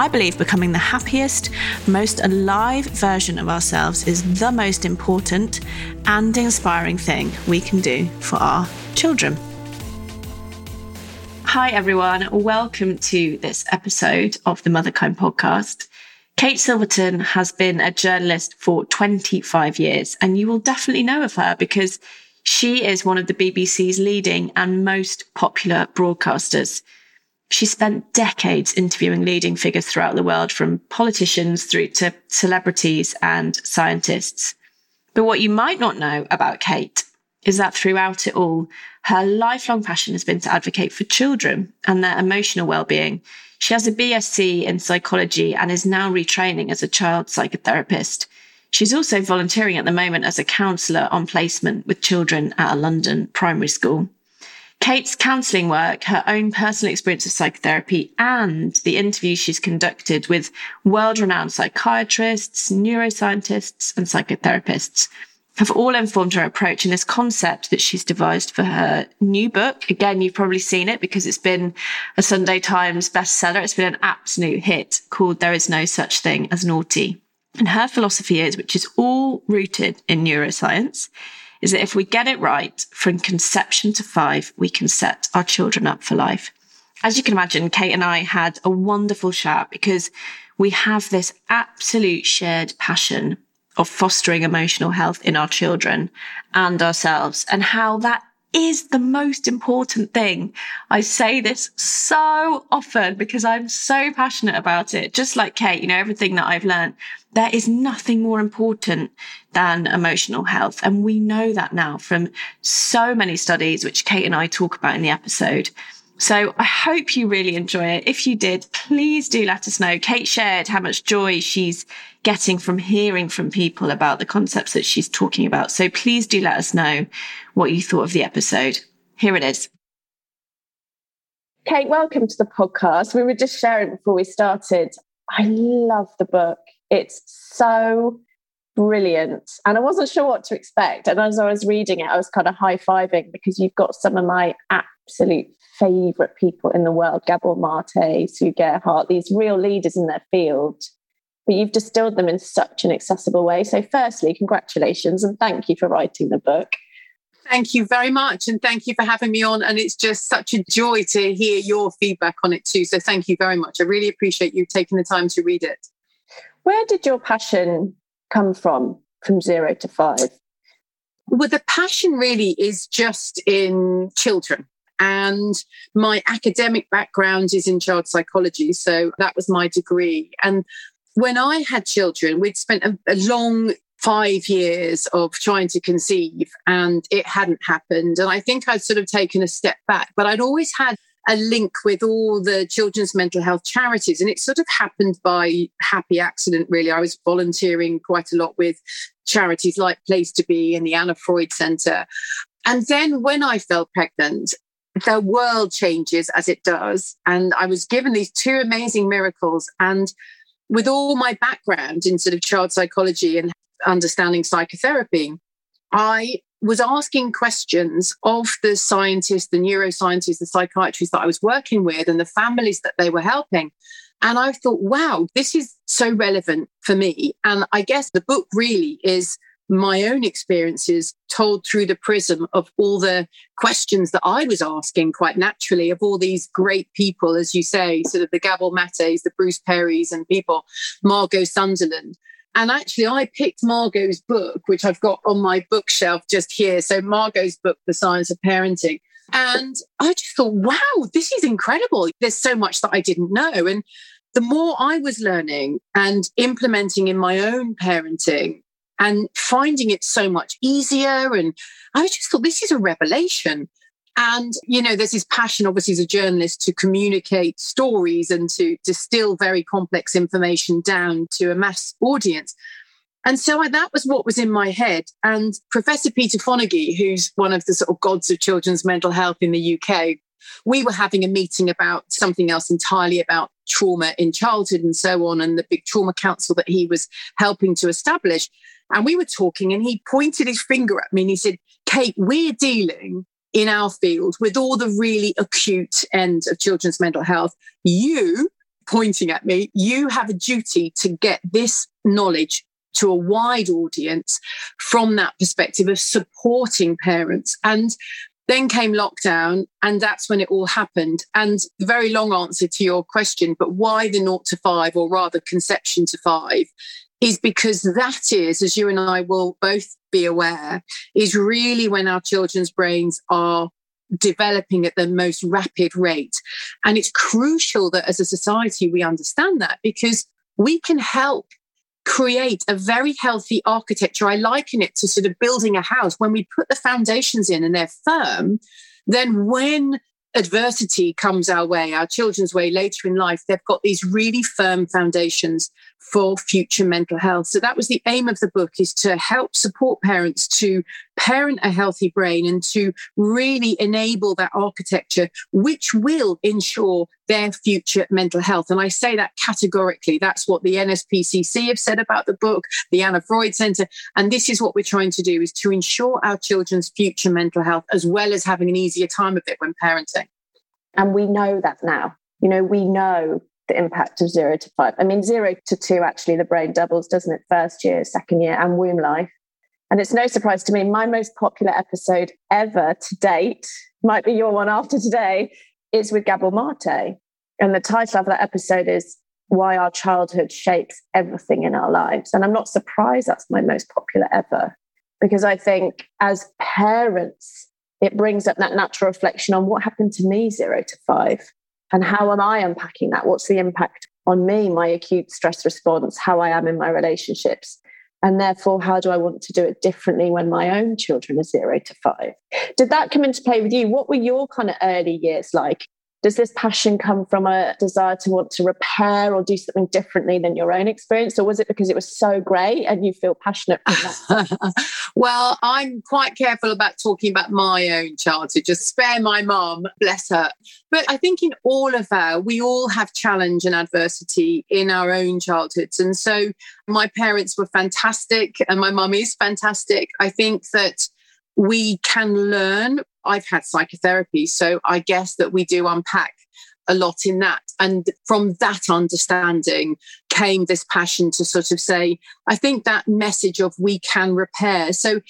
I believe becoming the happiest, most alive version of ourselves is the most important and inspiring thing we can do for our children. Hi, everyone. Welcome to this episode of the Motherkind podcast. Kate Silverton has been a journalist for 25 years, and you will definitely know of her because she is one of the BBC's leading and most popular broadcasters. She spent decades interviewing leading figures throughout the world, from politicians through to celebrities and scientists. But what you might not know about Kate is that throughout it all, her lifelong passion has been to advocate for children and their emotional well-being. She has a BSc in psychology and is now retraining as a child psychotherapist. She's also volunteering at the moment as a counsellor on placement with children at a London primary school. Kate's counselling work, her own personal experience of psychotherapy, and the interviews she's conducted with world renowned psychiatrists, neuroscientists, and psychotherapists have all informed her approach in this concept that she's devised for her new book. Again, you've probably seen it because it's been a Sunday Times bestseller. It's been an absolute hit called There Is No Such Thing as Naughty. And her philosophy is, which is all rooted in neuroscience, is that if we get it right from conception to five, we can set our children up for life. As you can imagine, Kate and I had a wonderful chat because we have this absolute shared passion of fostering emotional health in our children and ourselves and how that is the most important thing. I say this so often because I'm so passionate about it. Just like Kate, you know, everything that I've learned, there is nothing more important than emotional health. And we know that now from so many studies, which Kate and I talk about in the episode. So I hope you really enjoy it. If you did, please do let us know. Kate shared how much joy she's getting from hearing from people about the concepts that she's talking about. So please do let us know what you thought of the episode. Here it is. Kate, welcome to the podcast. We were just sharing before we started. I love the book. It's so brilliant. And I wasn't sure what to expect. And as I was reading it, I was kind of high fiving because you've got some of my favorite people in the world Gabor Mate, Sue Gerhardt, these real leaders in their field. But you've distilled them in such an accessible way. So, firstly, congratulations and thank you for writing the book. Thank you very much. And thank you for having me on. And it's just such a joy to hear your feedback on it too. So, thank you very much. I really appreciate you taking the time to read it. Where did your passion come from, from zero to five? Well, the passion really is just in children. And my academic background is in child psychology. So that was my degree. And when I had children, we'd spent a, a long five years of trying to conceive and it hadn't happened. And I think I'd sort of taken a step back, but I'd always had a link with all the children's mental health charities. And it sort of happened by happy accident, really. I was volunteering quite a lot with charities like Place2Be and the Anna Freud Center. And then when I fell pregnant, the world changes as it does. And I was given these two amazing miracles. And with all my background in sort of child psychology and understanding psychotherapy, I was asking questions of the scientists, the neuroscientists, the psychiatrists that I was working with, and the families that they were helping. And I thought, wow, this is so relevant for me. And I guess the book really is my own experiences told through the prism of all the questions that I was asking quite naturally of all these great people, as you say, sort of the Gabor Mates, the Bruce Perrys, and people, Margot Sunderland. And actually, I picked Margot's book, which I've got on my bookshelf just here. So, Margot's book, The Science of Parenting. And I just thought, wow, this is incredible. There's so much that I didn't know. And the more I was learning and implementing in my own parenting, and finding it so much easier. And I just thought, this is a revelation. And, you know, there's this passion, obviously, as a journalist, to communicate stories and to distill very complex information down to a mass audience. And so I, that was what was in my head. And Professor Peter Fonagy, who's one of the sort of gods of children's mental health in the UK, we were having a meeting about something else entirely about trauma in childhood and so on, and the big trauma council that he was helping to establish. And we were talking, and he pointed his finger at me and he said, Kate, we're dealing in our field with all the really acute end of children's mental health. You, pointing at me, you have a duty to get this knowledge to a wide audience from that perspective of supporting parents. And then came lockdown, and that's when it all happened. And the very long answer to your question, but why the naught to five, or rather conception to five, is because that is, as you and I will both be aware, is really when our children's brains are developing at the most rapid rate. And it's crucial that as a society we understand that because we can help create a very healthy architecture. I liken it to sort of building a house. When we put the foundations in and they're firm, then when adversity comes our way, our children's way later in life, they've got these really firm foundations for future mental health. So that was the aim of the book is to help support parents to parent a healthy brain and to really enable that architecture, which will ensure their future mental health. And I say that categorically. That's what the NSPCC have said about the book, the Anna Freud Center. And this is what we're trying to do is to ensure our children's future mental health, as well as having an easier time of it when parenting. And we know that now. You know, we know the impact of zero to five. I mean, zero to two, actually, the brain doubles, doesn't it? First year, second year, and womb life. And it's no surprise to me, my most popular episode ever to date, might be your one after today, is with Gabor Mate. And the title of that episode is Why Our Childhood Shapes Everything in Our Lives. And I'm not surprised that's my most popular ever, because I think as parents, it brings up that natural reflection on what happened to me zero to five and how am I unpacking that? What's the impact on me, my acute stress response, how I am in my relationships? And therefore, how do I want to do it differently when my own children are zero to five? Did that come into play with you? What were your kind of early years like? Does this passion come from a desire to want to repair or do something differently than your own experience? Or was it because it was so great and you feel passionate well i'm quite careful about talking about my own childhood. Just spare my mom bless her. But i think in all of our we all have challenge and adversity in our own childhoods. And so my parents were fantastic and my mum is fantastic. I think that we can learn. I've had psychotherapy, so I guess that we do unpack a lot in that. And from that understanding came this passion to sort of say, I think that message of we can repair. So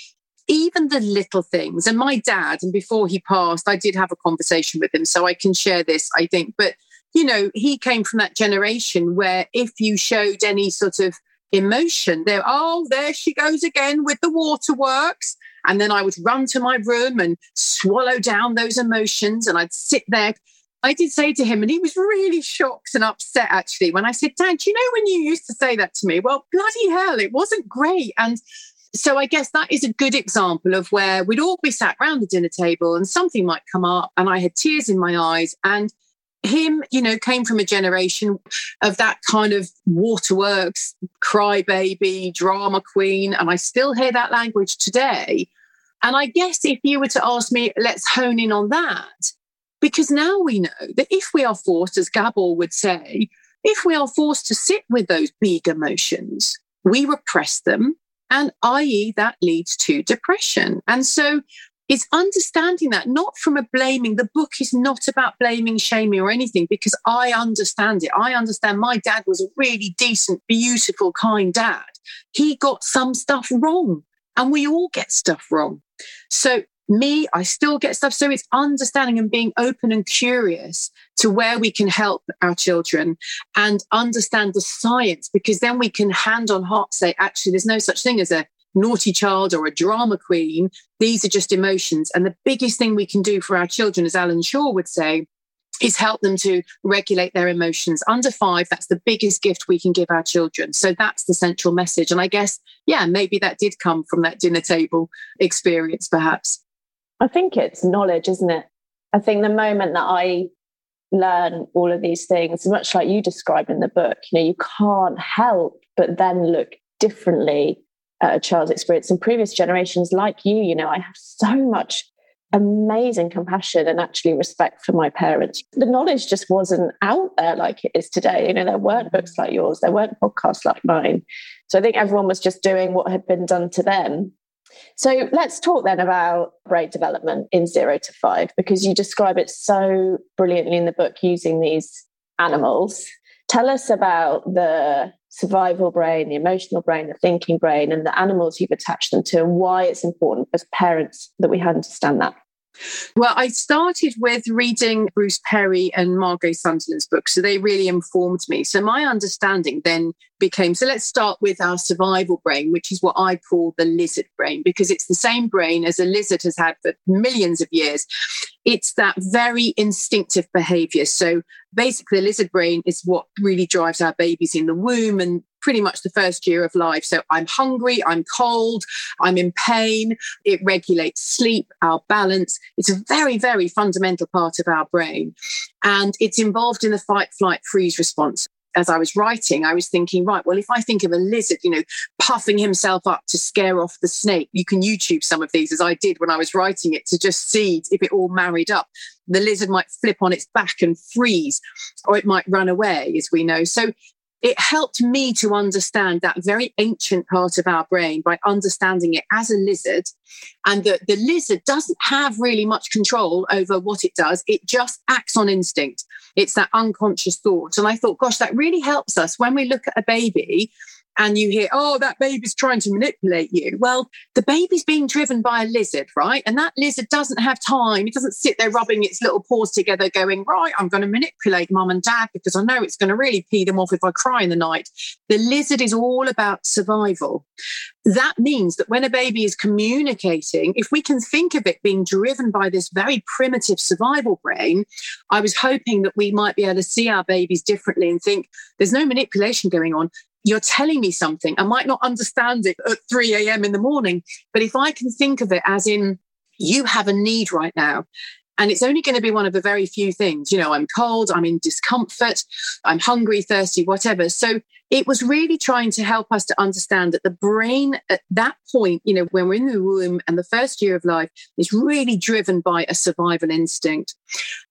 even the little things, and my dad, and before he passed, I did have a conversation with him, so I can share this, I think. But, you know, he came from that generation where if you showed any sort of emotion, there, oh, there she goes again with the waterworks. And then I would run to my room and swallow down those emotions and I'd sit there. I did say to him, and he was really shocked and upset actually when I said, Dad, do you know when you used to say that to me? Well, bloody hell, it wasn't great. And so I guess that is a good example of where we'd all be sat around the dinner table and something might come up and I had tears in my eyes. And him, you know, came from a generation of that kind of waterworks, crybaby, drama queen. And I still hear that language today. And I guess if you were to ask me, let's hone in on that, because now we know that if we are forced, as Gabor would say, if we are forced to sit with those big emotions, we repress them, and i.e., that leads to depression. And so it's understanding that not from a blaming. The book is not about blaming, shaming, or anything because I understand it. I understand my dad was a really decent, beautiful, kind dad. He got some stuff wrong, and we all get stuff wrong. So, me, I still get stuff. So, it's understanding and being open and curious to where we can help our children and understand the science because then we can hand on heart say, actually, there's no such thing as a naughty child or a drama queen. These are just emotions. And the biggest thing we can do for our children, as Allan Schore would say, is help them to regulate their emotions. Under five, that's the biggest gift we can give our children. So that's the central message. And I guess, yeah, maybe that did come from that dinner table experience, perhaps. I think it's knowledge, isn't it? I think the moment that I learn all of these things, much like you describe in the book, you know, you can't help but then look differently at a child's experience. In previous generations, like you, you know, I have so much amazing compassion and actually respect for my parents. The knowledge just wasn't out there like it is today. You know, there weren't mm-hmm. books like yours, there weren't podcasts like mine. So I think everyone was just doing what had been done to them. So let's talk then about brain development in zero to five, because you describe it so brilliantly in the book using these animals. Tell us about the survival brain, the emotional brain, the thinking brain, and the animals you've attached them to, and why it's important as parents that we understand that. Well, I started with reading Bruce Perry and Margot Sunderland's books. So they really informed me. So my understanding then became so let's start with our survival brain, which is what I call the lizard brain, because it's the same brain as a lizard has had for millions of years. It's that very instinctive behavior. So basically, the lizard brain is what really drives our babies in the womb and pretty much the first year of life. So I'm hungry, I'm cold, I'm in pain. It regulates sleep, our balance. It's a very, very fundamental part of our brain. And it's involved in the fight, flight, freeze response as I was writing, I was thinking, right, well, if I think of a lizard, you know, puffing himself up to scare off the snake, you can YouTube some of these as I did when I was writing it to just see if it all married up. The lizard might flip on its back and freeze, or it might run away, as we know. So it helped me to understand that very ancient part of our brain by understanding it as a lizard and that the lizard doesn't have really much control over what it does it just acts on instinct it's that unconscious thought. And i thought gosh that really helps us when we look at a baby and you hear, oh, that baby's trying to manipulate you. Well, the baby's being driven by a lizard, right? And that lizard doesn't have time. It doesn't sit there rubbing its little paws together, going, right, I'm going to manipulate mum and dad because I know it's going to really pee them off if I cry in the night. The lizard is all about survival. That means that when a baby is communicating, if we can think of it being driven by this very primitive survival brain, I was hoping that we might be able to see our babies differently and think there's no manipulation going on you're telling me something. I might not understand it at 3 a.m. in the morning, but if I can think of it as in, you have a need right now. And it's only going to be one of the very few things. You know, I'm cold, I'm in discomfort, I'm hungry, thirsty, whatever. So it was really trying to help us to understand that the brain at that point, you know, when we're in the womb and the first year of life is really driven by a survival instinct.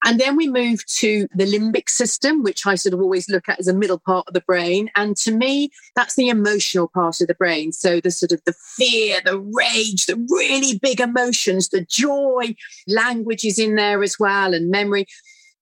And then we move to the limbic system, which I sort of always look at as a middle part of the brain. And to me, that's the emotional part of the brain. So the sort of the fear, the rage, the really big emotions, the joy, language is in there as well, and memory.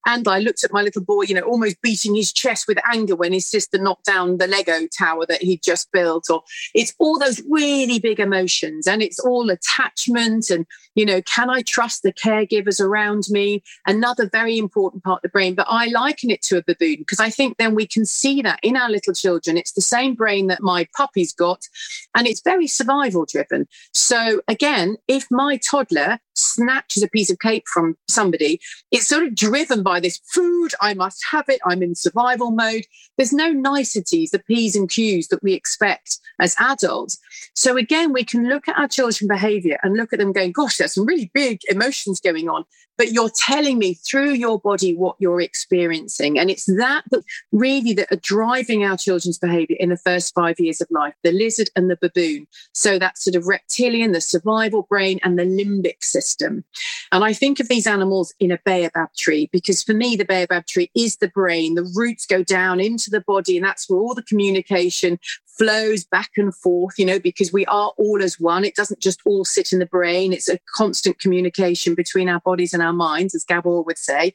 And I looked at my little boy, you know, almost beating his chest with anger when his sister knocked down the Lego tower that he'd just built. Or it's all those really big emotions and it's all attachment and, you know, can I trust the caregivers around me? Another very important part of the brain. But I liken it to a baboon because I think then we can see that in our little children. It's the same brain that my puppy's got and it's very survival driven. So again, if my toddler snatches a piece of cake from somebody, it's sort of driven by this food. I must have it. I'm in survival mode. There's no niceties, the P's and Q's that we expect as adults. So again, we can look at our children's behavior and look at them going, gosh, there's some really big emotions going on but you're telling me through your body what you're experiencing. And it's that that really that are driving our children's behavior in the first five years of life, the lizard and the baboon. So that sort of reptilian, the survival brain and the limbic system. And I think of these animals in a baobab tree because for me, the baobab tree is the brain. The roots go down into the body and that's where all the communication flows back and forth, you know, because we are all as one. It doesn't just all sit in the brain. It's a constant communication between our bodies and our minds, as Gabor would say.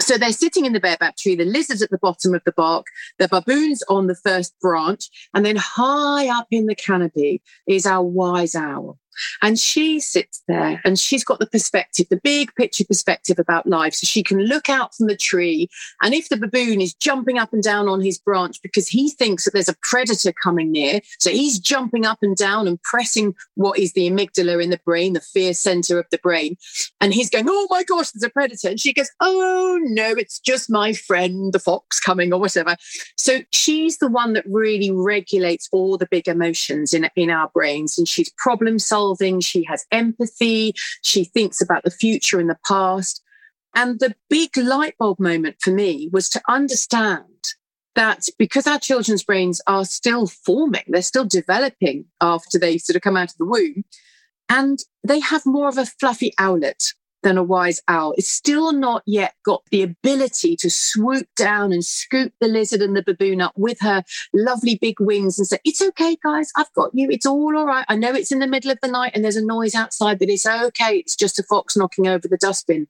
So they're sitting in the baobab tree, the lizards at the bottom of the bark, the baboons on the first branch, and then high up in the canopy is our wise owl. And she sits there and she's got the perspective, the big picture perspective about life. So she can look out from the tree. And if the baboon is jumping up and down on his branch because he thinks that there's a predator coming near, so he's jumping up and down and pressing what is the amygdala in the brain, the fear center of the brain. And he's going, Oh my gosh, there's a predator. And she goes, Oh no, it's just my friend, the fox coming or whatever. So she's the one that really regulates all the big emotions in, in our brains. And she's problem solving she has empathy, she thinks about the future and the past. And the big light bulb moment for me was to understand that because our children's brains are still forming, they're still developing after they sort of come out of the womb, and they have more of a fluffy owlet than a wise owl. It's still not yet got the ability to swoop down and scoop the lizard and the baboon up with her lovely big wings and say, It's okay, guys, I've got you. It's all all right. I know it's in the middle of the night and there's a noise outside, but it's okay. It's just a fox knocking over the dustbin.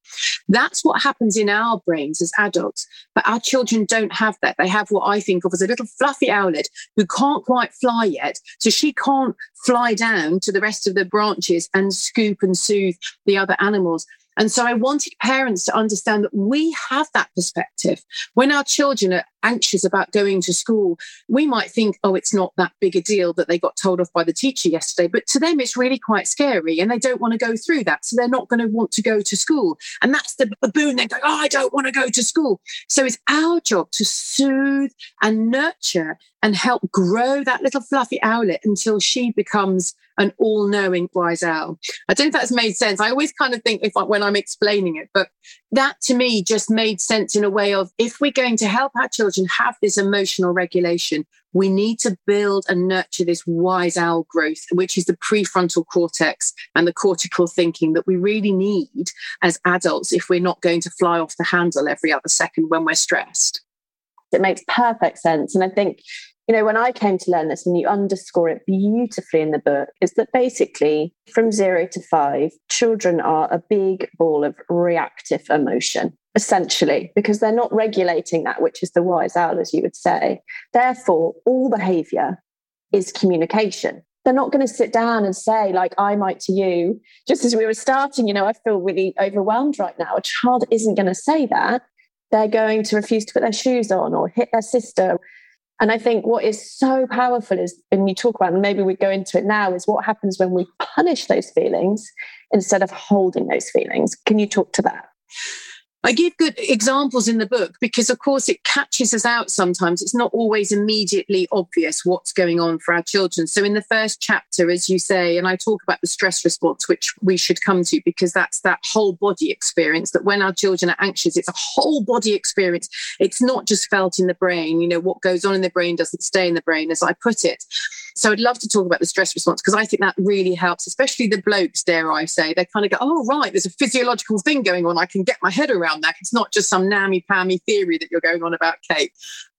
That's what happens in our brains as adults. But our children don't have that. They have what I think of as a little fluffy owlet who can't quite fly yet. So she can't fly down to the rest of the branches and scoop and soothe the other animals. And so I wanted parents to understand that we have that perspective. When our children are anxious about going to school, we might think, oh, it's not that big a deal that they got told off by the teacher yesterday. But to them, it's really quite scary and they don't want to go through that. So they're not going to want to go to school. And that's the baboon. They go, oh, I don't want to go to school. So it's our job to soothe and nurture and help grow that little fluffy owlet until she becomes an all-knowing wise owl. I don't know if that's made sense. I always kind of think if I, when I'm explaining it, but that to me just made sense in a way of if we're going to help our children have this emotional regulation, we need to build and nurture this wise owl growth, which is the prefrontal cortex and the cortical thinking that we really need as adults if we're not going to fly off the handle every other second when we're stressed. It makes perfect sense. And I think you know, when I came to learn this, and you underscore it beautifully in the book, is that basically from zero to five, children are a big ball of reactive emotion, essentially, because they're not regulating that, which is the wise owl, as you would say. Therefore, all behavior is communication. They're not going to sit down and say, like I might to you, just as we were starting, you know, I feel really overwhelmed right now. A child isn't going to say that. They're going to refuse to put their shoes on or hit their sister and I think what is so powerful is, and you talk about, and maybe we go into it now, is what happens when we punish those feelings instead of holding those feelings. Can you talk to that? I give good examples in the book because, of course, it catches us out sometimes. It's not always immediately obvious what's going on for our children. So, in the first chapter, as you say, and I talk about the stress response, which we should come to because that's that whole body experience that when our children are anxious, it's a whole body experience. It's not just felt in the brain. You know, what goes on in the brain doesn't stay in the brain, as I put it. So I'd love to talk about the stress response because I think that really helps, especially the blokes, dare I say. They kind of go, oh, right, there's a physiological thing going on. I can get my head around that. It's not just some nammy pammy theory that you're going on about, Kate.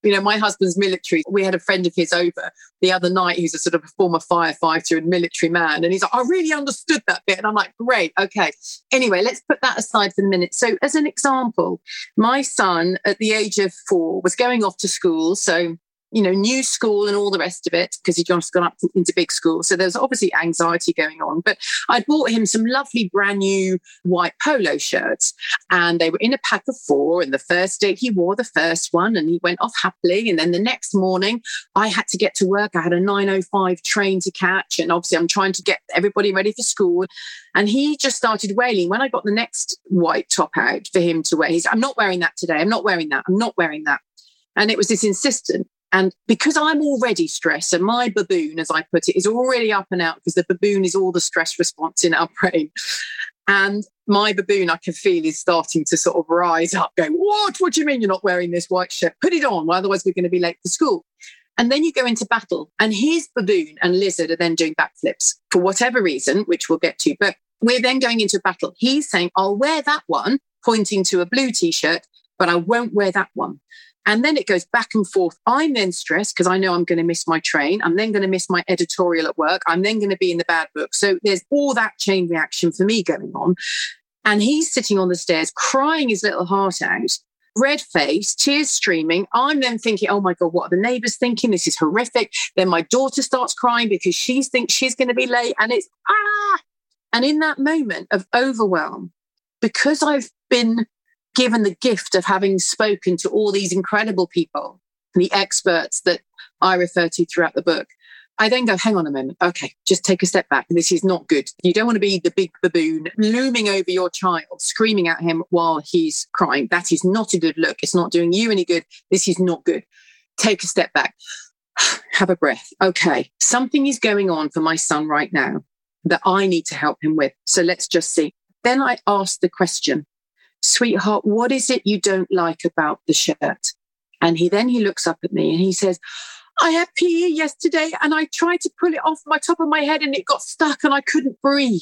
You know, my husband's military. We had a friend of his over the other night who's a sort of a former firefighter and military man. And he's like, I really understood that bit. And I'm like, great, okay. Anyway, let's put that aside for the minute. So, as an example, my son at the age of four was going off to school. So you know, new school and all the rest of it because he'd just gone up into big school. So there's obviously anxiety going on. But I bought him some lovely brand new white polo shirts and they were in a pack of four. And the first day he wore the first one and he went off happily. And then the next morning I had to get to work. I had a 905 train to catch. And obviously I'm trying to get everybody ready for school. And he just started wailing. When I got the next white top out for him to wear, he's, I'm not wearing that today. I'm not wearing that. I'm not wearing that. And it was this insistent and because I'm already stressed, and my baboon, as I put it, is already up and out because the baboon is all the stress response in our brain. And my baboon, I can feel, is starting to sort of rise up, going, What? What do you mean you're not wearing this white shirt? Put it on, otherwise we're going to be late for school. And then you go into battle, and his baboon and lizard are then doing backflips for whatever reason, which we'll get to. But we're then going into battle. He's saying, I'll wear that one, pointing to a blue t shirt, but I won't wear that one. And then it goes back and forth. I'm then stressed because I know I'm going to miss my train. I'm then going to miss my editorial at work. I'm then going to be in the bad book. So there's all that chain reaction for me going on. And he's sitting on the stairs crying his little heart out, red face, tears streaming. I'm then thinking, oh my God, what are the neighbors thinking? This is horrific. Then my daughter starts crying because she thinks she's going to be late. And it's ah. And in that moment of overwhelm, because I've been given the gift of having spoken to all these incredible people, the experts that I refer to throughout the book, I then go, hang on a moment. Okay, just take a step back. This is not good. You don't want to be the big baboon looming over your child, screaming at him while he's crying. That is not a good look. It's not doing you any good. This is not good. Take a step back. Have a breath. Okay, something is going on for my son right now that I need to help him with. So let's just see. Then I ask the question sweetheart, what is it you don't like about the shirt? And he then he looks up at me and he says, I had PE yesterday and I tried to pull it off my top of my head and it got stuck and I couldn't breathe.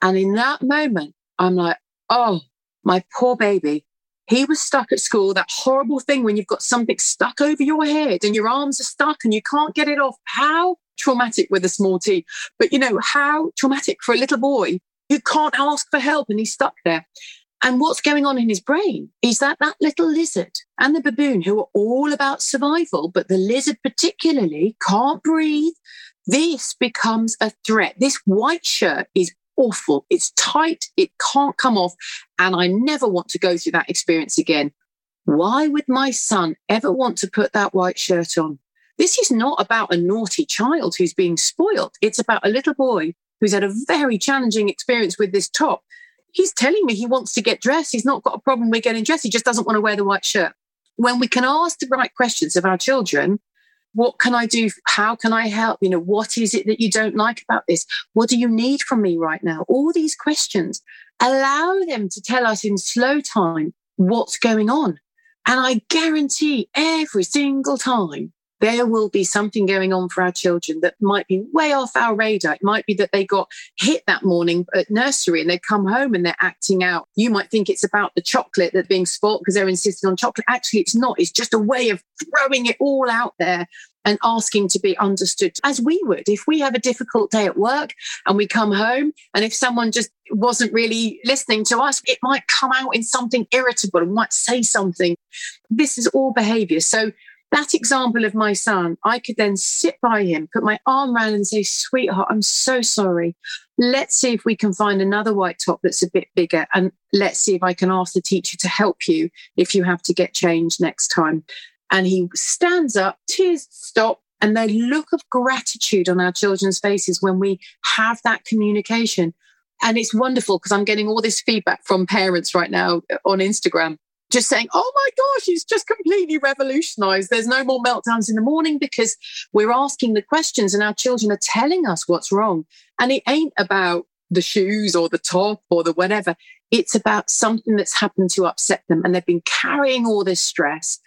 And in that moment, I'm like, oh, my poor baby. He was stuck at school, that horrible thing when you've got something stuck over your head and your arms are stuck and you can't get it off. How traumatic with a small t. But you know, how traumatic for a little boy who can't ask for help and he's stuck there. And what's going on in his brain is that that little lizard and the baboon, who are all about survival, but the lizard particularly can't breathe, this becomes a threat. This white shirt is awful. It's tight. It can't come off. And I never want to go through that experience again. Why would my son ever want to put that white shirt on? This is not about a naughty child who's being spoiled. It's about a little boy who's had a very challenging experience with this top he's telling me he wants to get dressed. He's not got a problem with getting dressed. He just doesn't want to wear the white shirt. When we can ask the right questions of our children, what can I do? How can I help? You know, what is it that you don't like about this? What do you need from me right now? All these questions allow them to tell us in slow time what's going on. And I guarantee every single time there will be something going on for our children that might be way off our radar. It might be that they got hit that morning at nursery and they come home and they're acting out. You might think it's about the chocolate that's being spoilt because they're insisting on chocolate. Actually, it's not. It's just a way of throwing it all out there and asking to be understood as we would if we have a difficult day at work and we come home and if someone just wasn't really listening to us it might come out in something irritable and might say something this is all behavior so that example of my son, I could then sit by him, put my arm around and say, sweetheart, I'm so sorry. Let's see if we can find another white top that's a bit bigger. And let's see if I can ask the teacher to help you if you have to get changed next time. And he stands up, tears stop, and the look of gratitude on our children's faces when we have that communication. And it's wonderful because I'm getting all this feedback from parents right now on Instagram just saying, oh my gosh, it's just completely revolutionized. There's no more meltdowns in the morning because we're asking the questions and our children are telling us what's wrong. And it ain't about the shoes or the top or the whatever. It's about something that's happened to upset them and they've been carrying all this stress.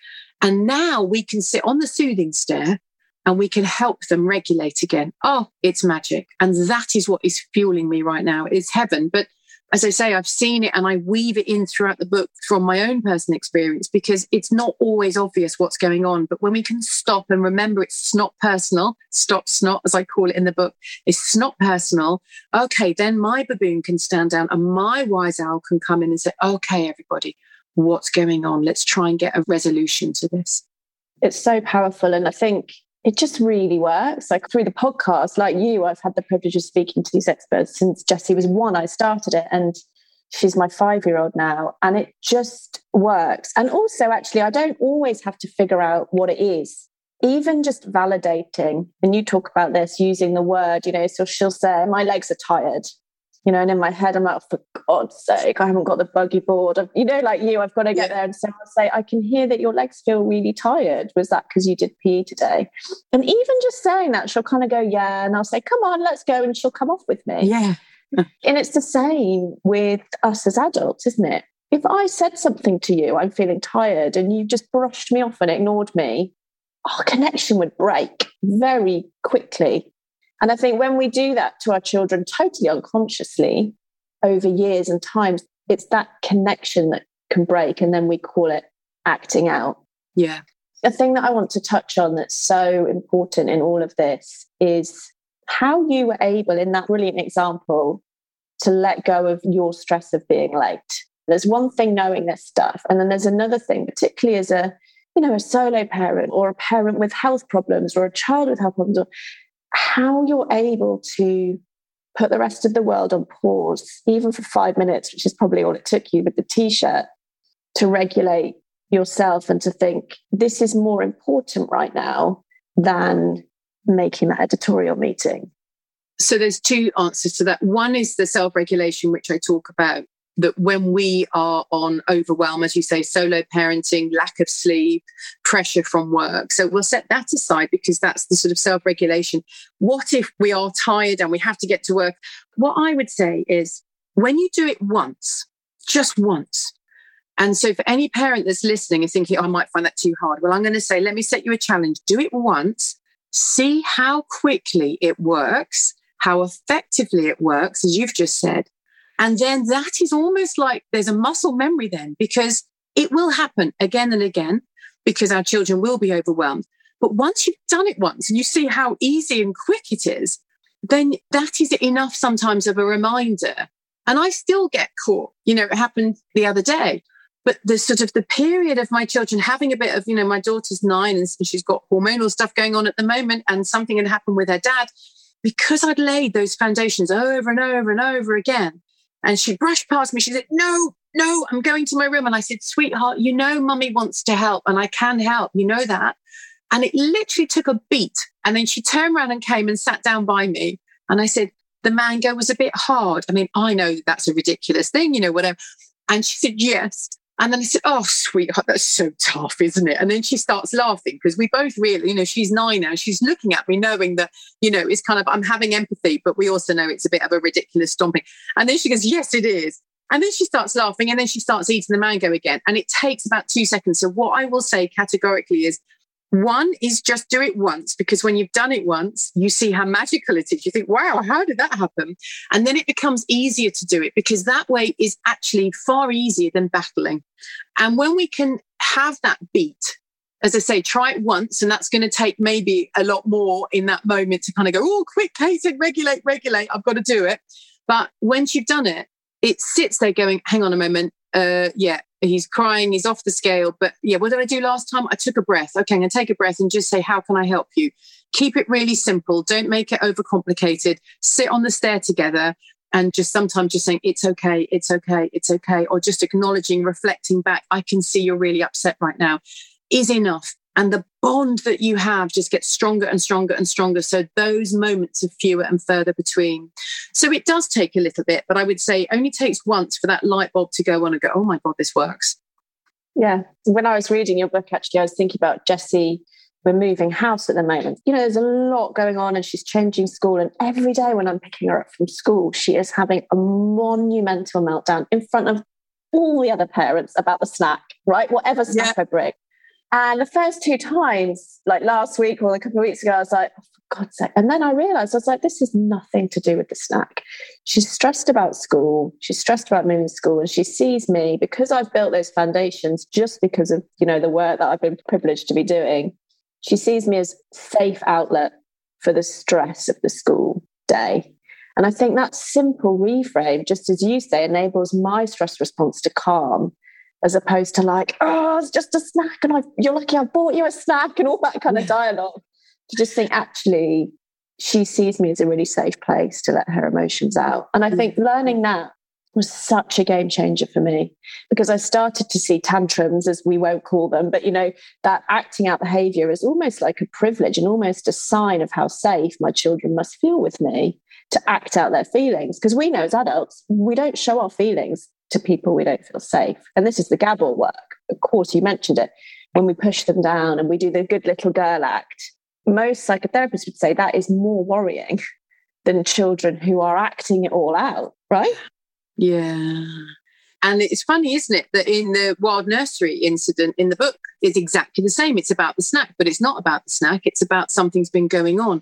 And now we can sit on the soothing stair and we can help them regulate again. Oh, it's magic. And that is what is fueling me right now. It's heaven. But as I say, I've seen it and I weave it in throughout the book from my own personal experience because it's not always obvious what's going on. But when we can stop and remember it's not personal, stop snot, as I call it in the book, it's not personal. Okay, then my baboon can stand down and my wise owl can come in and say, okay, everybody, what's going on? Let's try and get a resolution to this. It's so powerful. And I think it just really works. Like through the podcast, like you, I've had the privilege of speaking to these experts since Jessie was one. I started it, and she's my five year old now, and it just works. And also, actually, I don't always have to figure out what it is. Even just validating, and you talk about this using the word, you know, so she'll say, My legs are tired you know, and in my head, I'm like, oh, for God's sake, I haven't got the buggy board. You know, like you, I've got to get yeah. there. And so I'll say, I can hear that your legs feel really tired. Was that because you did PE today? And even just saying that, she'll kind of go, yeah. And I'll say, come on, let's go. And she'll come off with me. Yeah. and it's the same with us as adults, isn't it? If I said something to you, I'm feeling tired, and you just brushed me off and ignored me, our connection would break very quickly and I think when we do that to our children totally unconsciously over years and times, it's that connection that can break. And then we call it acting out. Yeah. The thing that I want to touch on that's so important in all of this is how you were able, in that brilliant example, to let go of your stress of being late. There's one thing knowing this stuff. And then there's another thing, particularly as a you know, a solo parent or a parent with health problems or a child with health problems, or how you're able to put the rest of the world on pause, even for five minutes, which is probably all it took you with the t shirt, to regulate yourself and to think this is more important right now than making that editorial meeting. So there's two answers to that. One is the self regulation, which I talk about that when we are on overwhelm, as you say, solo parenting, lack of sleep, pressure from work. So we'll set that aside because that's the sort of self regulation. What if we are tired and we have to get to work? What I would say is when you do it once, just once, And so, for any parent that's listening and thinking, oh, I might find that too hard, well, I'm going to say, let me set you a challenge. Do it once, see how quickly it works, how effectively it works, as you've just said. And then that is almost like there's a muscle memory then, because it will happen again and again, because our children will be overwhelmed. But once you've done it once and you see how easy and quick it is, then that is enough sometimes of a reminder. And I still get caught. You know, it happened the other day but the sort of the period of my children having a bit of you know my daughter's nine and she's got hormonal stuff going on at the moment and something had happened with her dad because i'd laid those foundations over and over and over again and she brushed past me. She said no no i'm going to my room. And i said sweetheart you know mummy wants to help and i can help. You know that. And it literally took a beat. And then she turned around and came and sat down by me. And i said the mango was a bit hard. I mean i know that's a ridiculous thing you know whatever. And she said yes and then I said, Oh, sweetheart, that's so tough, isn't it? And then she starts laughing because we both really, you know, she's nine now. She's looking at me knowing that, you know, it's kind of, I'm having empathy, but we also know it's a bit of a ridiculous stomping. And then she goes, Yes, it is. And then she starts laughing and then she starts eating the mango again. And it takes about two seconds. So, what I will say categorically is one is just do it once because when you've done it once, you see how magical it is. You think, wow, how did that happen? And then it becomes easier to do it because that way is actually far easier than battling. And when we can have that beat, as I say, try it once, and that's going to take maybe a lot more in that moment to kind of go, oh, quick, Kate, regulate, regulate, I've got to do it. But once you've done it, it sits there going, hang on a moment, uh, yeah, he's crying, he's off the scale. But yeah, what did I do last time? I took a breath. Okay, I'm going to take a breath and just say, how can I help you? Keep it really simple. Don't make it overcomplicated. Sit on the stair together and just sometimes just saying, it's okay, it's okay, it's okay. Or just acknowledging, reflecting back, I can see you're really upset right now is enough and the bond that you have just gets stronger and stronger and stronger. So those moments are fewer and further between. So it does take a little bit but i would say only takes once for that light bulb to go on and go oh my god this works. Yeah. When i was reading your book actually i was thinking about jessie. We're moving house at the moment. You know there's a lot going on and she's changing school. And every day when i'm picking her up from school she is having a monumental meltdown in front of all the other parents about the snack right? Whatever snack yeah. i bring and the first two times, like last week or a couple of weeks ago, I was like, oh, for God's sake. And then I realized I was like, this is nothing to do with the snack. She's stressed about school. She's stressed about moving to school. And she sees me because I've built those foundations just because of, you know, the work that I've been privileged to be doing. She sees me as safe outlet for the stress of the school day. And I think that simple reframe, just as you say, enables my stress response to calm as opposed to like, oh, it's just a snack and I you're lucky I bought you a snack and all that kind of dialogue. To just think actually she sees me as a really safe place to let her emotions out. And I mm. think learning that was such a game changer for me because I started to see tantrums, as we won't call them, but you know, that acting out behavior is almost like a privilege and almost a sign of how safe my children must feel with me to act out their feelings. Because we know as adults, we don't show our feelings to people we don't feel safe. And this is the Gabor work. Of course, you mentioned it. When we push them down and we do the good little girl act, most psychotherapists would say that is more worrying than children who are acting it all out, right? Yeah. And it's funny, isn't it, that in the wild nursery incident in the book, it's exactly the same. It's about the snack, but it's not about the snack. It's about something's been going on.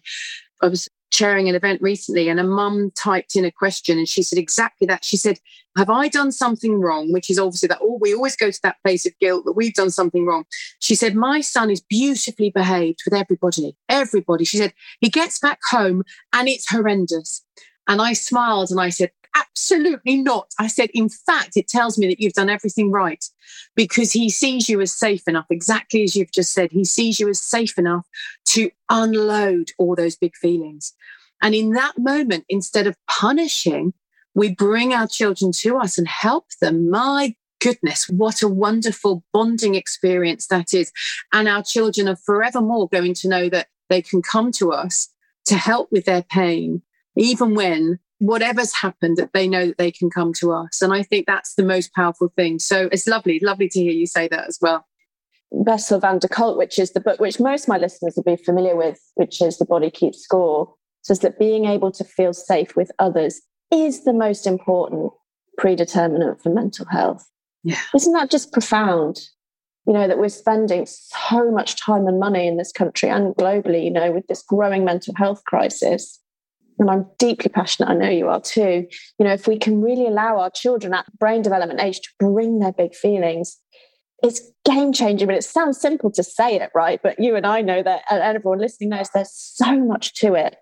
I was chairing an event recently and a mum typed in a question and she said exactly that. She said, Have I done something wrong? Which is obviously that oh, we always go to that place of guilt that we've done something wrong. She said, My son is beautifully behaved with everybody, everybody. She said, He gets back home and it's horrendous. And I smiled and I said, Absolutely not. I said, in fact, it tells me that you've done everything right because he sees you as safe enough, exactly as you've just said. He sees you as safe enough to unload all those big feelings. And in that moment, instead of punishing, we bring our children to us and help them. My goodness, what a wonderful bonding experience that is. And our children are forevermore going to know that they can come to us to help with their pain, even when whatever's happened that they know that they can come to us and i think that's the most powerful thing so it's lovely lovely to hear you say that as well bessel van der kolk which is the book which most of my listeners will be familiar with which is the body keeps score says that being able to feel safe with others is the most important predeterminant for mental health Yeah. Isn't that just profound? You know, that we're spending so much time and money in this country and globally, you know, with this growing mental health crisis. And I'm deeply passionate, I know you are too. You know, if we can really allow our children at brain development age to bring their big feelings, it's game changing. But it sounds simple to say it, right? But you and I know that, and everyone listening knows there's so much to it.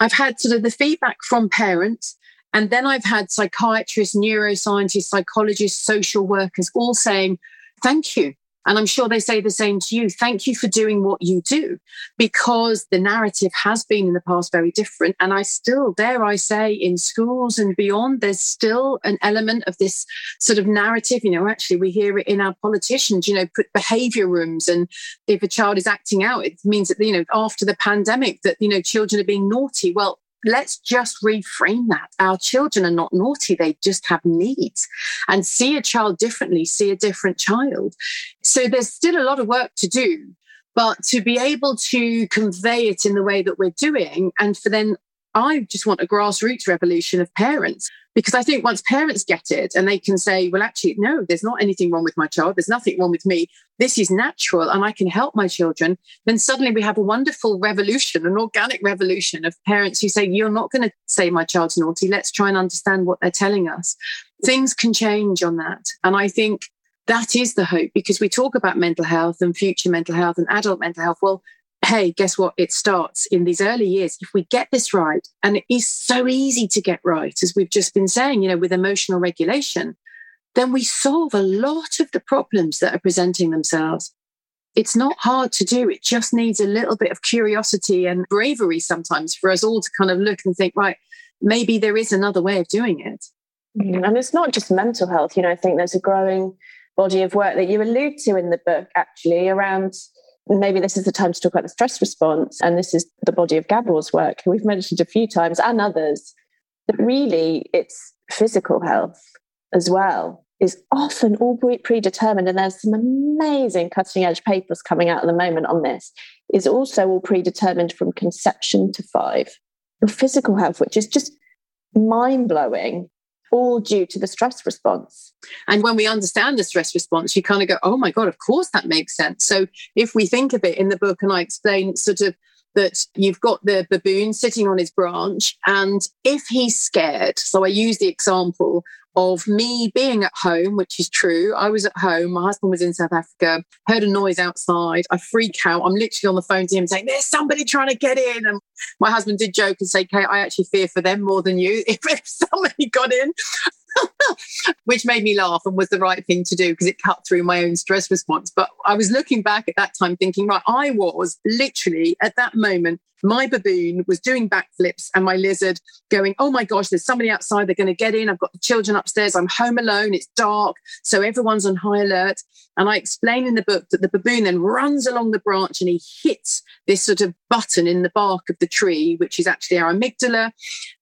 I've had sort of the feedback from parents and then I've had psychiatrists, neuroscientists, psychologists, social workers all saying, thank you. And I'm sure they say the same to you. Thank you for doing what you do because the narrative has been in the past very different. And I still, dare I say, in schools and beyond, there's still an element of this sort of narrative. You know, actually, we hear it in our politicians, you know, put behavior rooms. And if a child is acting out, it means that, you know, after the pandemic, that, you know, children are being naughty. Well, let's just reframe that. Our children are not naughty, they just have needs. And see a child differently, see a different child. So there's still a lot of work to do. But to be able to convey it in the way that we're doing, and for then I just want a grassroots revolution of parents because I think once parents get it and they can say, well, actually, no, there's not anything wrong with my child. There's nothing wrong with me. This is natural and I can help my children. Then suddenly we have a wonderful revolution, an organic revolution of parents who say, you're not going to say my child's naughty. Let's try and understand what they're telling us. Things can change on that. And I think that is the hope because we talk about mental health and future mental health and adult mental health. Well, hey, guess what? It starts in these early years. If we get this right, and it is so easy to get right, as we've just been saying, you know, with emotional regulation, then we solve a lot of the problems that are presenting themselves. It's not hard to do. It just needs a little bit of curiosity and bravery sometimes for us all to kind of look and think, right, maybe there is another way of doing it. Mm, and it's not just mental health. You know, I think there's a growing body of work that you allude to in the book actually around maybe this is the time to talk about the stress response. And this is the body of Gabor's work, we've mentioned a few times, and others. But really, it's physical health as well is often all predetermined. And there's some amazing cutting edge papers coming out at the moment on this, is also all predetermined from conception to five. Your physical health, which is just mind blowing all due to the stress response. And when we understand the stress response, you kind of go, oh my God, of course that makes sense. So if we think of it in the book, and I explain sort of that you've got the baboon sitting on his branch, and if he's scared, so I use the example of me being at home, which is true. I was at home, my husband was in South Africa, heard a noise outside. I freak out. I'm literally on the phone to him saying, There's somebody trying to get in. And my husband did joke and say, Kate, I actually fear for them more than you if, if somebody got in. which made me laugh and was the right thing to do because it cut through my own stress response. But I was looking back at that time thinking, right, I was literally at that moment my baboon was doing backflips and my lizard going, Oh my gosh, there's somebody outside. They're going to get in. I've got the children upstairs. I'm home alone. It's dark. So everyone's on high alert. And I explain in the book that the baboon then runs along the branch and he hits this sort of button in the bark of the tree, which is actually our amygdala.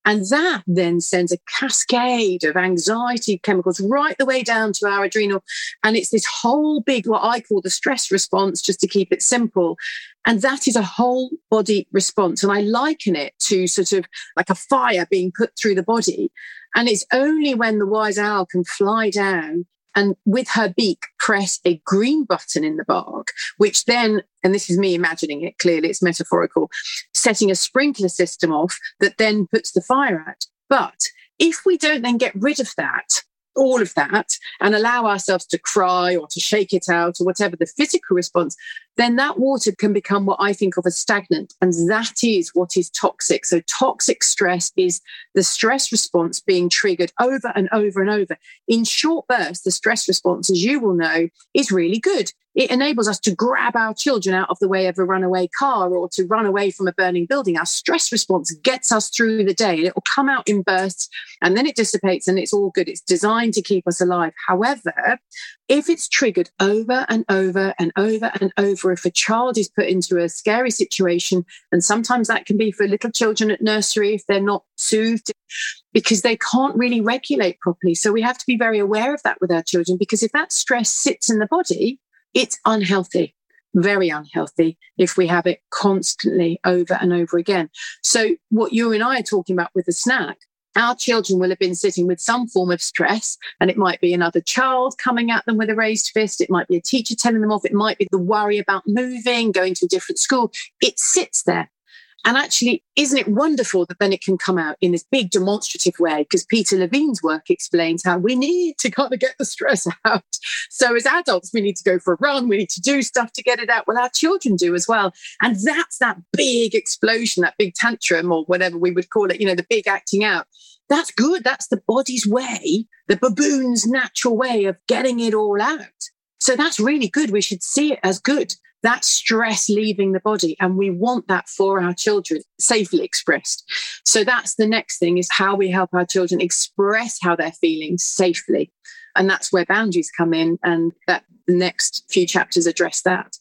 And that then sends a cascade of anxiety chemicals right the way down to our adrenal. And it's this whole big, what I call the stress response, just to keep it simple. And that is a whole body response. And I liken it to sort of like a fire being put through the body. And it's only when the wise owl can fly down and with her beak press a green button in the bark, which then, and this is me imagining it clearly, it's metaphorical, setting a sprinkler system off that then puts the fire out. But if we don't then get rid of that, all of that and allow ourselves to cry or to shake it out or whatever the physical response, then that water can become what I think of as stagnant. And that is what is toxic. So, toxic stress is the stress response being triggered over and over and over. In short bursts, the stress response, as you will know, is really good. It enables us to grab our children out of the way of a runaway car or to run away from a burning building. Our stress response gets us through the day. and It will come out in bursts and then it dissipates and it's all good. It's designed to keep us alive. However, if it's triggered over and over and over and over, if a child is put into a scary situation, and sometimes that can be for little children at nursery if they're not soothed because they can't really regulate properly. So we have to be very aware of that with our children because if that stress sits in the body, it's unhealthy, very unhealthy if we have it constantly over and over again. So, what you and I are talking about with the snack, our children will have been sitting with some form of stress, and it might be another child coming at them with a raised fist. It might be a teacher telling them off. It might be the worry about moving, going to a different school. It sits there. And actually, isn't it wonderful that then it can come out in this big demonstrative way? Because Peter Levine's work explains how we need to kind of get the stress out. So, as adults, we need to go for a run, we need to do stuff to get it out. Well, our children do as well. And that's that big explosion, that big tantrum, or whatever we would call it, you know, the big acting out. That's good. That's the body's way, the baboon's natural way of getting it all out. So, that's really good. We should see it as good that stress leaving the body. And we want that for our children safely expressed. So that's the next thing is how we help our children express how they're feeling safely. And that's where boundaries come in. And that the next few chapters address that.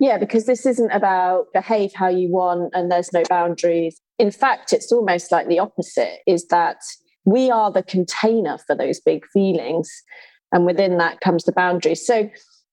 Yeah, because this isn't about behave how you want and there's no boundaries. In fact, it's almost like the opposite is that we are the container for those big feelings. And within mm-hmm. that comes the boundaries. So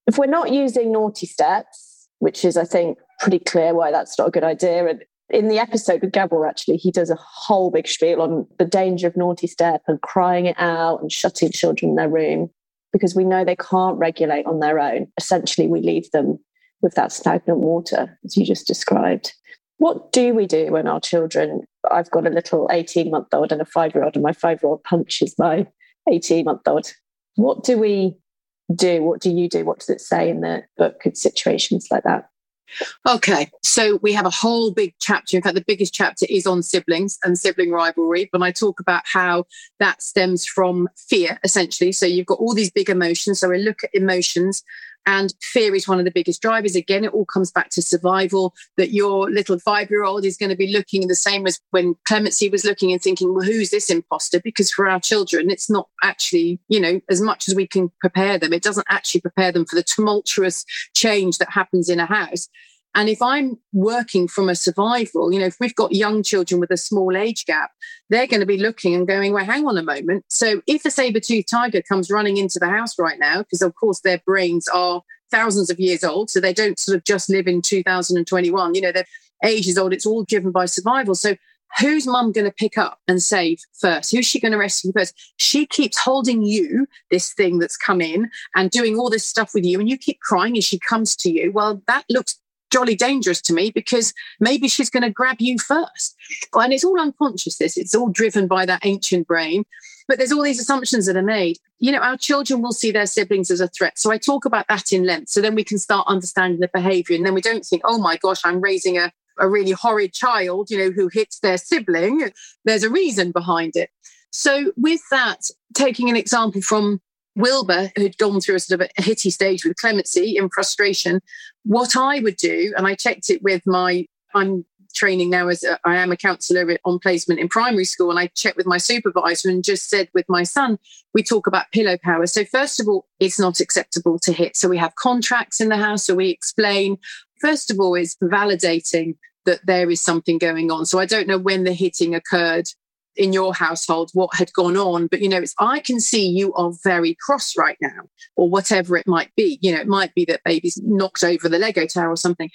if we're not using naughty steps, which is, I think, pretty clear why that's not a good idea. And in the episode with Gabor, actually, he does a whole big spiel on the danger of naughty step and crying it out and shutting children in their room because we know they can't regulate on their own. Essentially, we leave them with that stagnant water, as you just described. What do we do when our children? I've got a little 18 month old and a five year old, and my five year old punches my 18 month old. What do we do? What do you do? What does it say in the book in situations like that? Okay, so we have a whole big chapter. In fact, the biggest chapter is on siblings and sibling rivalry. But I talk about how that stems from fear, essentially. So you've got all these big emotions. So we look at emotions and fear is one of the biggest drivers. Again, it all comes back to survival that your little five year old is going to be looking the same as when Clemency was looking and thinking, well, who's this imposter? Because for our children, it's not actually, you know, as much as we can prepare them, it doesn't actually prepare them for the tumultuous change that happens in a house. And if I'm working from a survival, you know, if we've got young children with a small age gap, they're going to be looking and going, well, hang on a moment. So if a saber toothed tiger comes running into the house right now, because of course their brains are thousands of years old, so they don't sort of just live in 2021, you know, their age is old, it's all driven by survival. So who's mum going to pick up and save first? Who's she going to rescue first? She keeps holding you, this thing that's come in, and doing all this stuff with you, and you keep crying as she comes to you. Well, that looks jolly dangerous to me because maybe she's going to grab you first. And it's all unconscious, this, it's all driven by that ancient brain. But there's all these assumptions that are made. You know, our children will see their siblings as a threat. So I talk about that in length. So then we can start understanding the behavior. And then we don't think, oh my gosh, I'm raising a, a really horrid child, you know, who hits their sibling. There's a reason behind it. So with that, taking an example from Wilbur, who'd gone through a sort of a hitty stage with Clemency in frustration, what I would do, and I checked it with my, I'm training now as a, I am a counsellor on placement in primary school, and I checked with my supervisor and just said with my son, we talk about pillow power. So first of all, it's not acceptable to hit. So we have contracts in the house, so we explain. First of all, is validating that there is something going on. So I don't know when the hitting occurred in your household what had gone on but you know it's i can see you are very cross right now or whatever it might be you know it might be that baby's knocked over the lego tower or something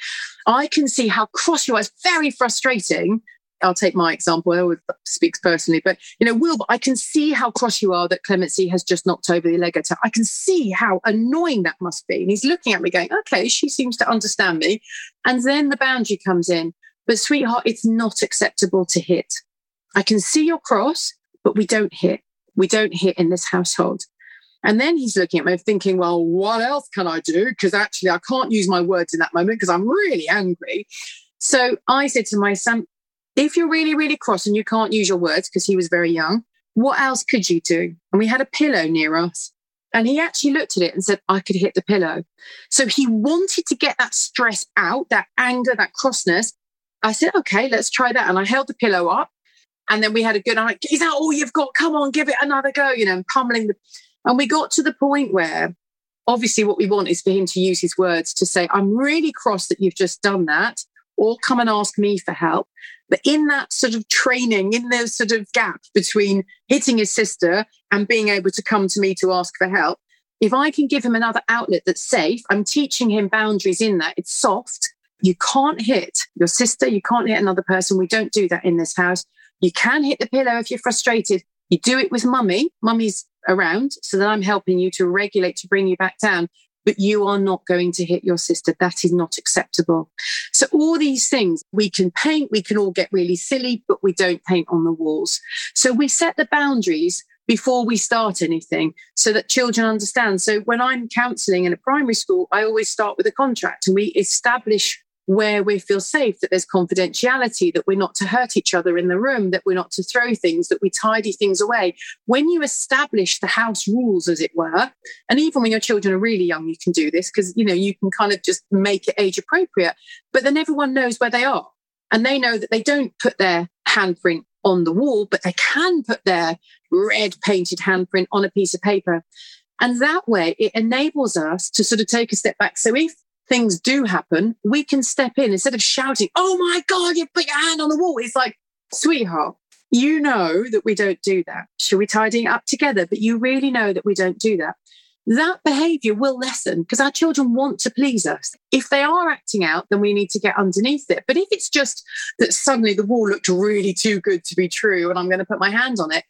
i can see how cross you are it's very frustrating I'll take my example. I always speaks personally, but you know, Will, I can see how cross you are that Clemency has just knocked over the Lego tower. I can see how annoying that must be. And he's looking at me going, okay, she seems to understand me. And then the boundary comes in. But sweetheart, it's not acceptable to hit. I can see your cross, but we don't hit. We don't hit in this household. And then he's looking at me thinking, well, what else can I do? Because actually, I can't use my words in that moment because I'm really angry. So I said to my son, if you're really, really cross and you can't use your words because he was very young, what else could you do? And we had a pillow near us. And he actually looked at it and said, I could hit the pillow. So he wanted to get that stress out, that anger, that crossness. I said, okay, let's try that. And I held the pillow up and then we had a good, like, is that all you've got? Come on, give it another go, you know, and pummeling the. And we got to the point where obviously what we want is for him to use his words to say, I'm really cross that you've just done that, or come and ask me for help. But in that sort of training, in the sort of gap between hitting his sister and being able to come to me to ask for help, if I can give him another outlet that's safe, I'm teaching him boundaries in that. It's soft, You can't hit your sister. You can't hit another person. We don't do that in this house. You can hit the pillow if you're frustrated. You do it with mummy. Mummy's around so that I'm helping you to regulate to bring you back down. But you are not going to hit your sister. That is not acceptable. So all these things we can paint, we can all get really silly, but we don't paint on the walls. So we set the boundaries before we start anything so that children understand. So when I'm counseling in a primary school, I always start with a contract and we establish where we feel safe, that there's confidentiality, that we're not to hurt each other in the room, that we're not to throw things, that we tidy things away. When you establish the house rules, as it were, and even when your children are really young, you can do this because you know you can kind of just make it age appropriate. But then everyone knows where they are. And they know that they don't put their handprint on the wall, but they can put their red painted handprint on a piece of paper. And that way it enables us to sort of take a step back. So if things do happen, we can step in instead of shouting, Oh my God, you put your hand on the wall. It's like, sweetheart, you know that we don't do that. Should we tidy it up together? But you really know that we don't do that. That behavior will lessen because our children want to please us. If they are acting out, then we need to get underneath it. But if it's just that suddenly the wall looked really too good to be true and I'm going to put my hand on it,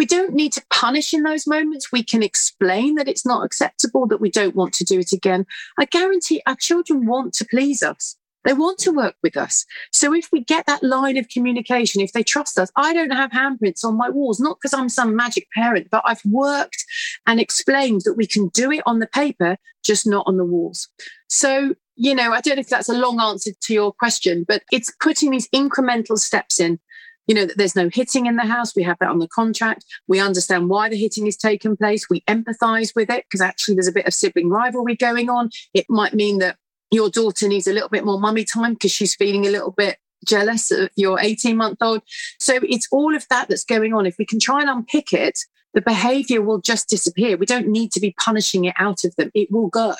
we don't need to punish in those moments. We can explain that it's not acceptable, that we don't want to do it again. I guarantee our children want to please us. They want to work with us. So if we get that line of communication, if they trust us, I don't have handprints on my walls, not because I'm some magic parent, but I've worked and explained that we can do it on the paper, just not on the walls. So, you know, I don't know if that's a long answer to your question, but it's putting these incremental steps in you know, that there's no hitting in the house. We have that on the contract. We understand why the hitting is taking place. We empathize with it because actually there's a bit of sibling rivalry going on. It might mean that your daughter needs a little bit more mummy time because she's feeling a little bit jealous of your 18 month old. So it's all of that that's going on. If we can try and unpick it, the behavior will just disappear. We don't need to be punishing it out of them. It will go.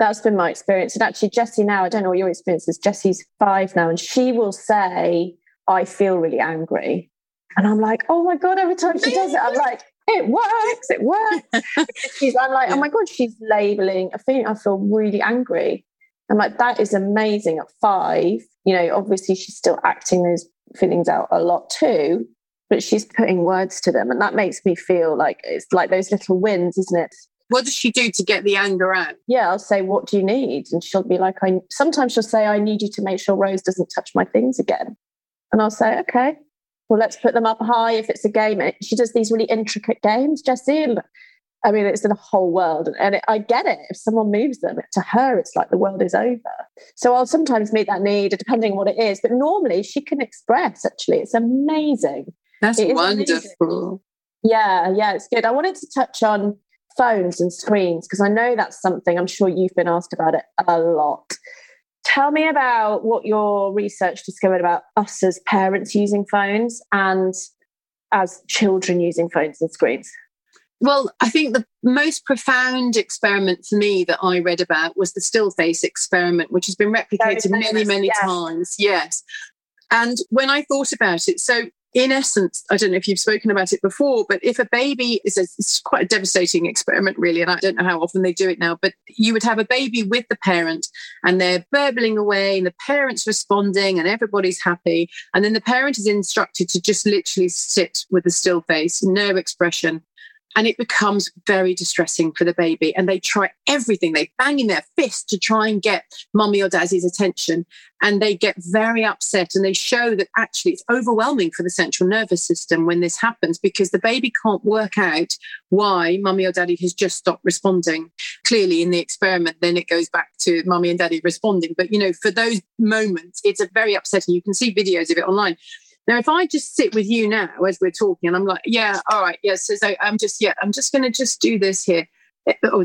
That's been my experience. And actually, Jessie now, I don't know what your experience is. Jessie's five now, and she will say, I feel really angry. And I'm like, oh my God, every time she does it, I'm like, it works, it works. she's, I'm like, oh my God, she's labeling a feeling. I feel really angry. I'm like, that is amazing at five. You know, obviously she's still acting those feelings out a lot too, but she's putting words to them. And that makes me feel like it's like those little wins, isn't it? What does she do to get the anger out? Yeah, I'll say, What do you need? And she'll be like, I sometimes she'll say, I need you to make sure Rose doesn't touch my things again. And I'll say, okay, well, let's put them up high if it's a game. She does these really intricate games, Jessie. And I mean, it's in a whole world. And it, I get it. If someone moves them, to her, it's like the world is over. So I'll sometimes meet that need, depending on what it is. But normally she can express, actually. It's amazing. That's wonderful. Amazing. Yeah, yeah, it's good. I wanted to touch on phones and screens because I know that's something I'm sure you've been asked about it a lot. Tell me about what your research discovered about us as parents using phones and as children using phones and screens. Well, I think the most profound experiment for me that I read about was the still face experiment, which has been replicated many, many yes. times. Yes. And when I thought about it, so in essence, I don't know if you've spoken about it before, but if a baby is a, it's quite a devastating experiment, really, and I don't know how often they do it now, but you would have a baby with the parent and they're burbling away and the parent's responding and everybody's happy. And then the parent is instructed to just literally sit with a still face, no expression, and it becomes very distressing for the baby. And they try everything. They bang in their fist to try and get mummy or daddy's attention. And they get very upset. And they show that actually it's overwhelming for the central nervous system when this happens because the baby can't work out why mummy or daddy has just stopped responding. Clearly, in the experiment, then it goes back to mummy and daddy responding. But, you know, for those moments, it's a very upsetting. You can see videos of it online now, if I just sit with you now as we're talking, and I'm like, yeah, all right, yes, yeah, so, I'm just, yeah, I'm just going to just do this here. Eh, oh,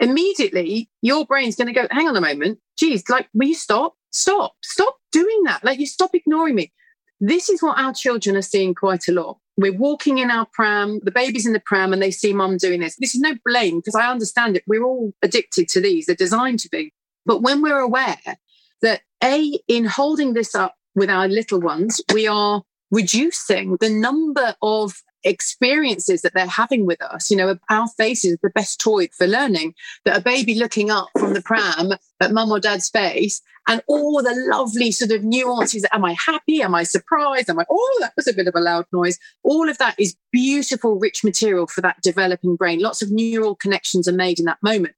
immediately your brain's going to go, hang on a moment, geez, like, will you stop? Stop, stop doing that. Like, you stop ignoring me. This is what our children are seeing quite a lot. We're walking in our pram, the baby's in the pram, and they see mum doing this. This is no blame because I understand it. We're all addicted to these, they're designed to be. But when we're aware that A, in holding this up with our little ones, we are reducing the number of experiences that they're having with us. You know, our face is the best toy for learning. That a baby looking up from the pram at mum or dad's face and all the lovely sort of nuances. Am I happy? Am I surprised? Am I, oh, that was a bit of a loud noise. All of that is beautiful, rich material for that developing brain. Lots of neural connections are made in that moment.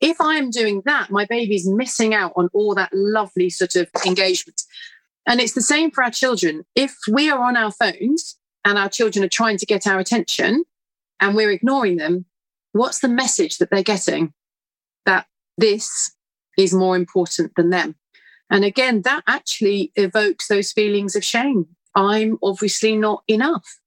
If I am doing that, my baby's missing out on all that lovely sort of engagement. And it's the same for our children. If we are on our phones and our children are trying to get our attention and we're ignoring them, what's the message that they're getting? That this is more important than them. And again, that actually evokes those feelings of shame. I'm obviously not enough.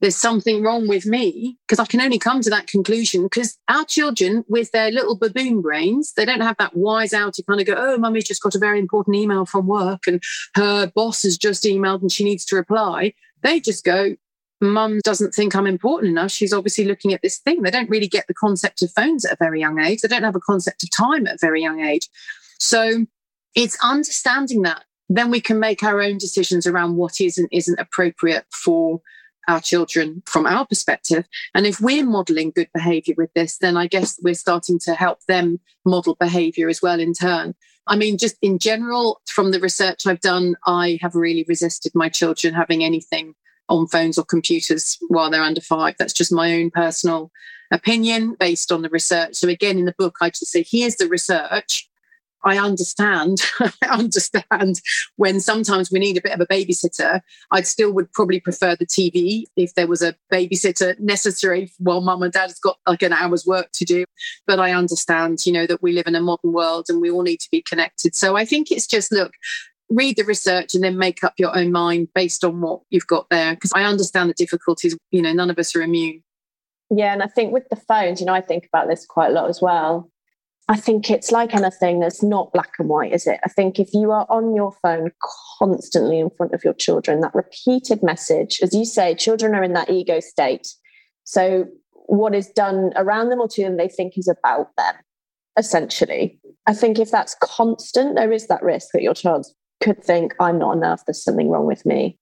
There's something wrong with me because I can only come to that conclusion because our children, with their little baboon brains, they don't have that wise out to kind of go, oh, mummy's just got a very important email from work and her boss has just emailed and she needs to reply. They just go, mum doesn't think I'm important enough. She's obviously looking at this thing. They don't really get the concept of phones at a very young age. They don't have a concept of time at a very young age. So it's understanding that. Then we can make our own decisions around what is and isn't appropriate for our children from our perspective. And if we're modeling good behavior with this, then I guess we're starting to help them model behavior as well in turn. I mean, just in general, from the research I've done, I have really resisted my children having anything on phones or computers while they're under five. That's just my own personal opinion based on the research. So, again, in the book, I just say, here's the research. I understand, I understand when sometimes we need a bit of a babysitter. I'd still would probably prefer the TV if there was a babysitter necessary while mum and dad's got like an hour's work to do. But I understand, you know, that we live in a modern world and we all need to be connected. So I think it's just look, read the research and then make up your own mind based on what you've got there. Because I understand the difficulties, you know, none of us are immune. Yeah. And I think with the phones, you know, I think about this quite a lot as well. I think it's like anything that's not black and white, is it? I think if you are on your phone constantly in front of your children, that repeated message, as you say, children are in that ego state. So what is done around them or to them, they think is about them, essentially. I think if that's constant, there is that risk that your child could think, I'm not enough, there's something wrong with me.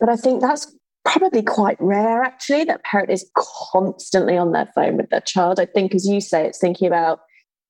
But I think that's probably quite rare, actually, that parent is constantly on their phone with their child. I think, as you say, it's thinking about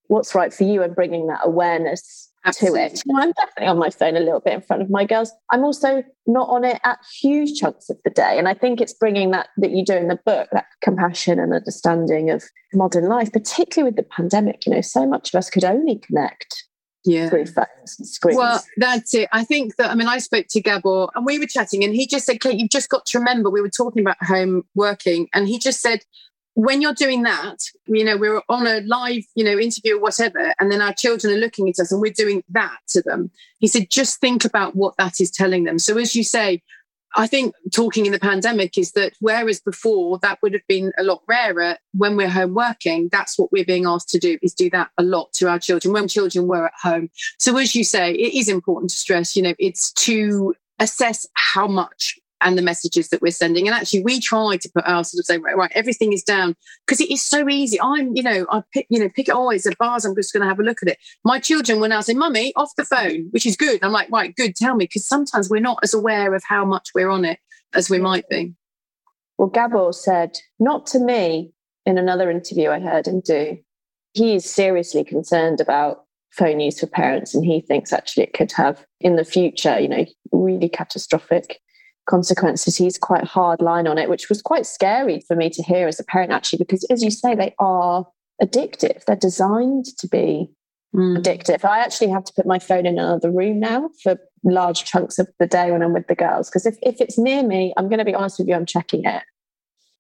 what's right for you and bringing that awareness Absolutely. to it. You know, I'm definitely on my phone a little bit in front of my girls. I'm also not on it at huge chunks of the day. And I think it's bringing that that you do in the book, that compassion and understanding of modern life, particularly with the pandemic. You know, so much of us could only connect yeah. through phones and screens. Well, that's it. I think that, I mean, I spoke to Gabor and we were chatting and he just said, Kate, you've just got to remember, we were talking about home working. And he just said, when you're doing that, you know, we're on a live, you know, interview or whatever, and then our children are looking at us and we're doing that to them. He said, just think about what that is telling them. So, as you say, I think talking in the pandemic is that whereas before that would have been a lot rarer when we're home working, that's what we're being asked to do is do that a lot to our children when children were at home. So as you say, it is important to stress, you know, it's to assess how much and the messages that we're sending. And actually, we try to put our sort of say, right, right everything is down because it is so easy. I'm, you know, I pick, you know, pick it. Oh, it's a bars. I'm just going to have a look at it. My children will now say, "Mummy, off the phone," which is good. I'm like, right, good. Tell me, because sometimes we're not as aware of how much we're on it as we might be. Well, Gabor said, not to me, in another interview I heard him do. He is seriously concerned about phone use for parents, and he thinks actually it could have in the future, you know, really catastrophic consequences. He's quite hard line on it, which was quite scary for me to hear as a parent, actually, because as you say, they are addictive. They're designed to be mm. addictive. I actually have to put my phone in another room now for large chunks of the day when I'm with the girls, because if, if it's near me, I'm going to be honest with you, I'm checking it.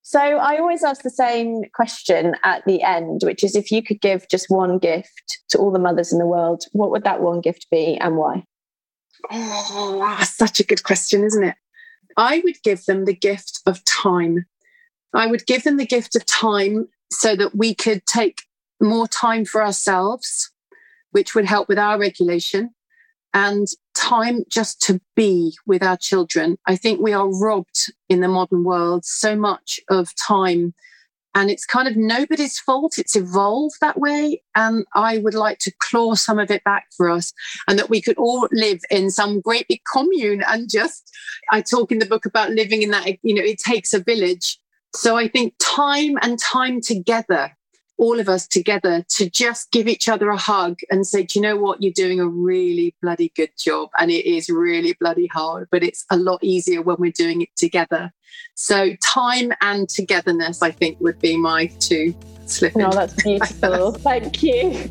So I always ask the same question at the end, which is if you could give just one gift to all the mothers in the world, what would that one gift be and why? Oh, such a good question, isn't it? I would give them the gift of time. I would give them the gift of time so that we could take more time for ourselves, which would help with our regulation, and time just to be with our children. I think we are robbed in the modern world so much of time and it's kind of nobody's fault. It's evolved that way. And I would like to claw some of it back for us and that we could all live in some great big commune and just, I talk in the book about living in that, you know, it takes a village. So I think time and time together all of us together to just give each other a hug and say, Do you know what? You're doing a really bloody good job. And it is really bloody hard, but it's a lot easier when we're doing it together. So, time and togetherness, I think, would be my two slipping. No, that's beautiful. Thank you.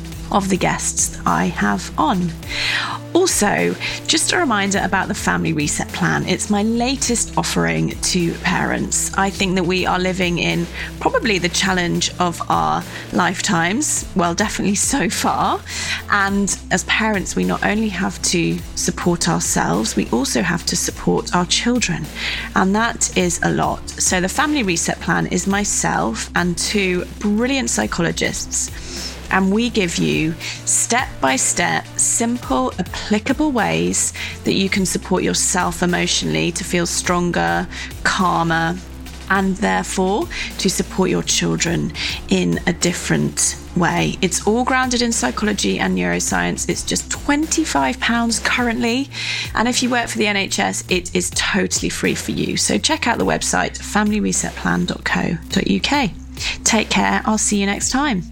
of the guests I have on. Also, just a reminder about the Family Reset Plan. It's my latest offering to parents. I think that we are living in probably the challenge of our lifetimes, well, definitely so far. And as parents, we not only have to support ourselves, we also have to support our children. And that is a lot. So, the Family Reset Plan is myself and two brilliant psychologists and we give you step by step, simple, applicable ways that you can support yourself emotionally to feel stronger, calmer, and therefore to support your children in a different way. It's all grounded in psychology and neuroscience. It's just £25 currently. And if you work for the NHS, it is totally free for you. So check out the website familyresetplan.co.uk. Take care. I'll see you next time.